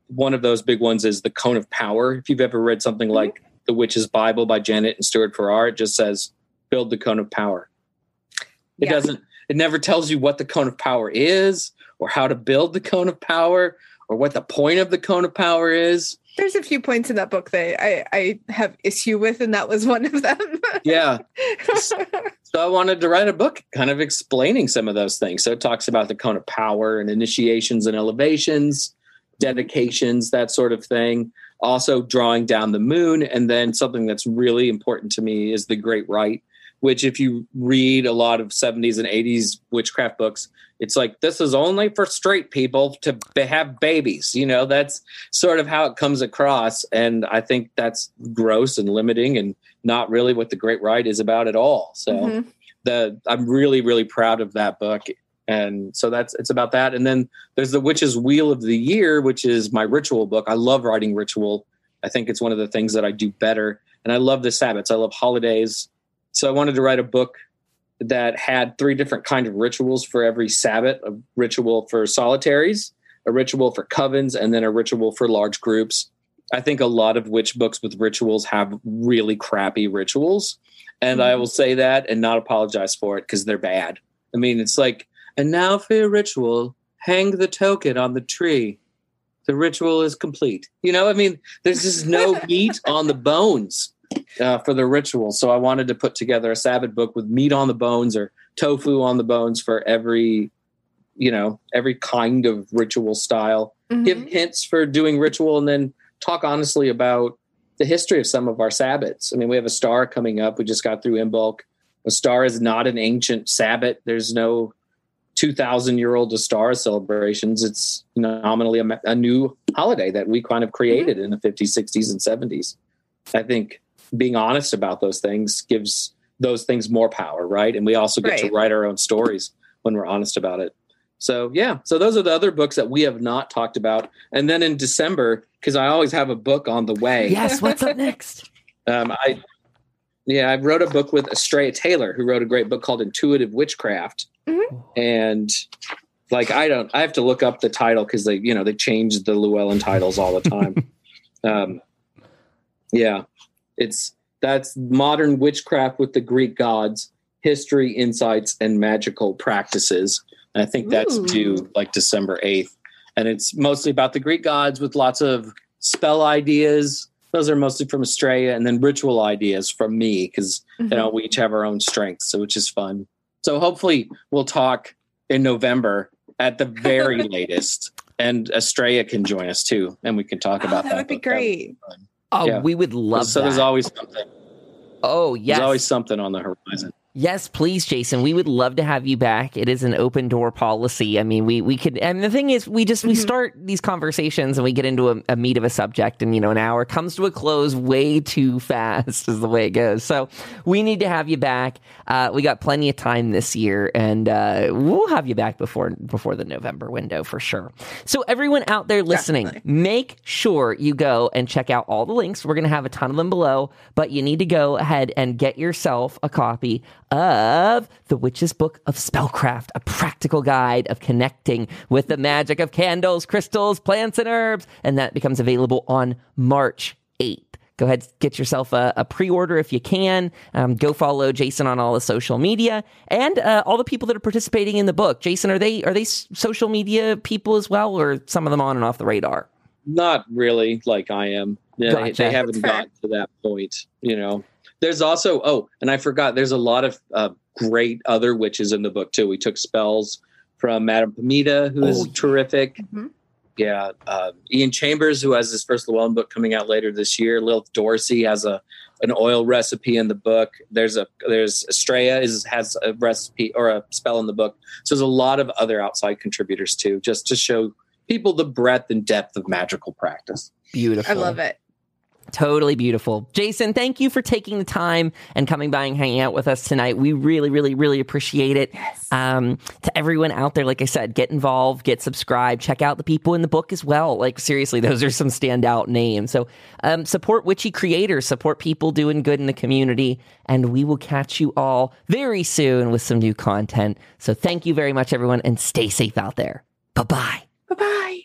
one of those big ones is the cone of power. If you've ever read something mm-hmm. like The Witch's Bible by Janet and Stuart Farrar, it just says build the cone of power. It yeah. doesn't, it never tells you what the cone of power is or how to build the cone of power or what the point of the cone of power is. There's a few points in that book that I, I have issue with, and that was one of them. yeah. So I wanted to write a book kind of explaining some of those things. So it talks about the cone of power and initiations and elevations dedications, that sort of thing. Also, drawing down the moon. And then something that's really important to me is the Great Rite, which, if you read a lot of 70s and 80s witchcraft books, it's like this is only for straight people to have babies. You know, that's sort of how it comes across. And I think that's gross and limiting and not really what the Great Rite is about at all. So, mm-hmm. the I'm really, really proud of that book and so that's it's about that. And then there's the witch's wheel of the year which is my ritual book. I love writing ritual. I think it's one of the things that i do better. And i love the sabbats i love holidays. So i wanted to write a book that had three different kind of rituals for every sabbat a ritual for solitaries a ritual for covens and then a ritual for large groups. I think a lot of witch books with rituals have really crappy rituals. And mm-hmm. i will say that and not apologize for it because they're bad. I mean it's like and now for your ritual, hang the token on the tree. The ritual is complete. You know, I mean, there's just no meat on the bones uh, for the ritual. So I wanted to put together a Sabbath book with meat on the bones or tofu on the bones for every, you know, every kind of ritual style. Mm-hmm. Give hints for doing ritual and then talk honestly about the history of some of our Sabbats. I mean, we have Ostara coming up. We just got through Imbolc. A star is not an ancient Sabbat. There's no 2,000 year old Ostara celebrations. It's nominally a, a, new holiday that we kind of created mm-hmm. in the 50s, 60s, and 70s. I think being honest about those things gives those things more power, right? And we also get right. to write our own stories when we're honest about it. So, yeah, so those are the other books that we have not talked about. And then in December, because I always have a book on the way. Yes, what's up next? Um, I yeah, I wrote a book with Astrea Taylor, who wrote a great book called Intuitive Witchcraft. Mm-hmm. And like I don't I have to look up the title because they, you know, they change the Llewellyn titles all the time. um yeah. It's that's modern witchcraft with the Greek gods, history, insights, and magical practices. And I think that's Ooh. due like December 8th. And it's mostly about the Greek gods with lots of spell ideas, those are mostly from Astrea, and then ritual ideas from me because mm-hmm. you know we each have our own strengths, so which is fun. So hopefully we'll talk in November at the very latest, and Astrea can join us too, and we can talk oh, about that. That would be great. oh, yeah. we would love. So that. there's always something. Oh yes, there's always something on the horizon. Yes, please, Jason. We would love to have you back. It is an open door policy. I mean, we we could, and the thing is, we just we mm-hmm. start these conversations and we get into a, a, meat of a subject, and you know, an hour comes to a close way too fast, is the way it goes. So we need to have you back. Uh, we got plenty of time this year, and uh, we'll have you back before before the November window for sure. So everyone out there listening, Definitely. make sure you go and check out all the links. We're going to have a ton of them below, but you need to go ahead and get yourself a copy of The Witch's Book of Spellcraft, a practical guide of connecting with the magic of candles, crystals, plants, and herbs. And that becomes available on March 8th. Go ahead, get yourself a, a pre order if you can. Um, go follow Jason on all the social media and uh, all the people that are participating in the book. Jason, are they are they social media people as well, or some of them on and off the radar? Not really, like I am. Yeah, gotcha. they, they haven't gotten to that point, you know. There's also oh, and I forgot. There's a lot of uh, great other witches in the book too. We took spells from Madame Pamita, who is oh, terrific. Mm-hmm. Yeah, uh, Ian Chambers, who has his first Llewellyn book coming out later this year. Lilith Dorsey has a an oil recipe in the book. There's a there's Astrea is has a recipe or a spell in the book. So there's a lot of other outside contributors too, just to show people the breadth and depth of magical practice. Beautiful. I love it. Totally beautiful. Jason, thank you for taking the time and coming by and hanging out with us tonight. We really, really, really appreciate it. Yes. Um, to everyone out there, like I said, get involved, get subscribed, check out the people in the book as well. Like, seriously, those are some standout names. So, um, support witchy creators, support people doing good in the community, and we will catch you all very soon with some new content. So, thank you very much, everyone, and stay safe out there. Bye bye. Bye bye.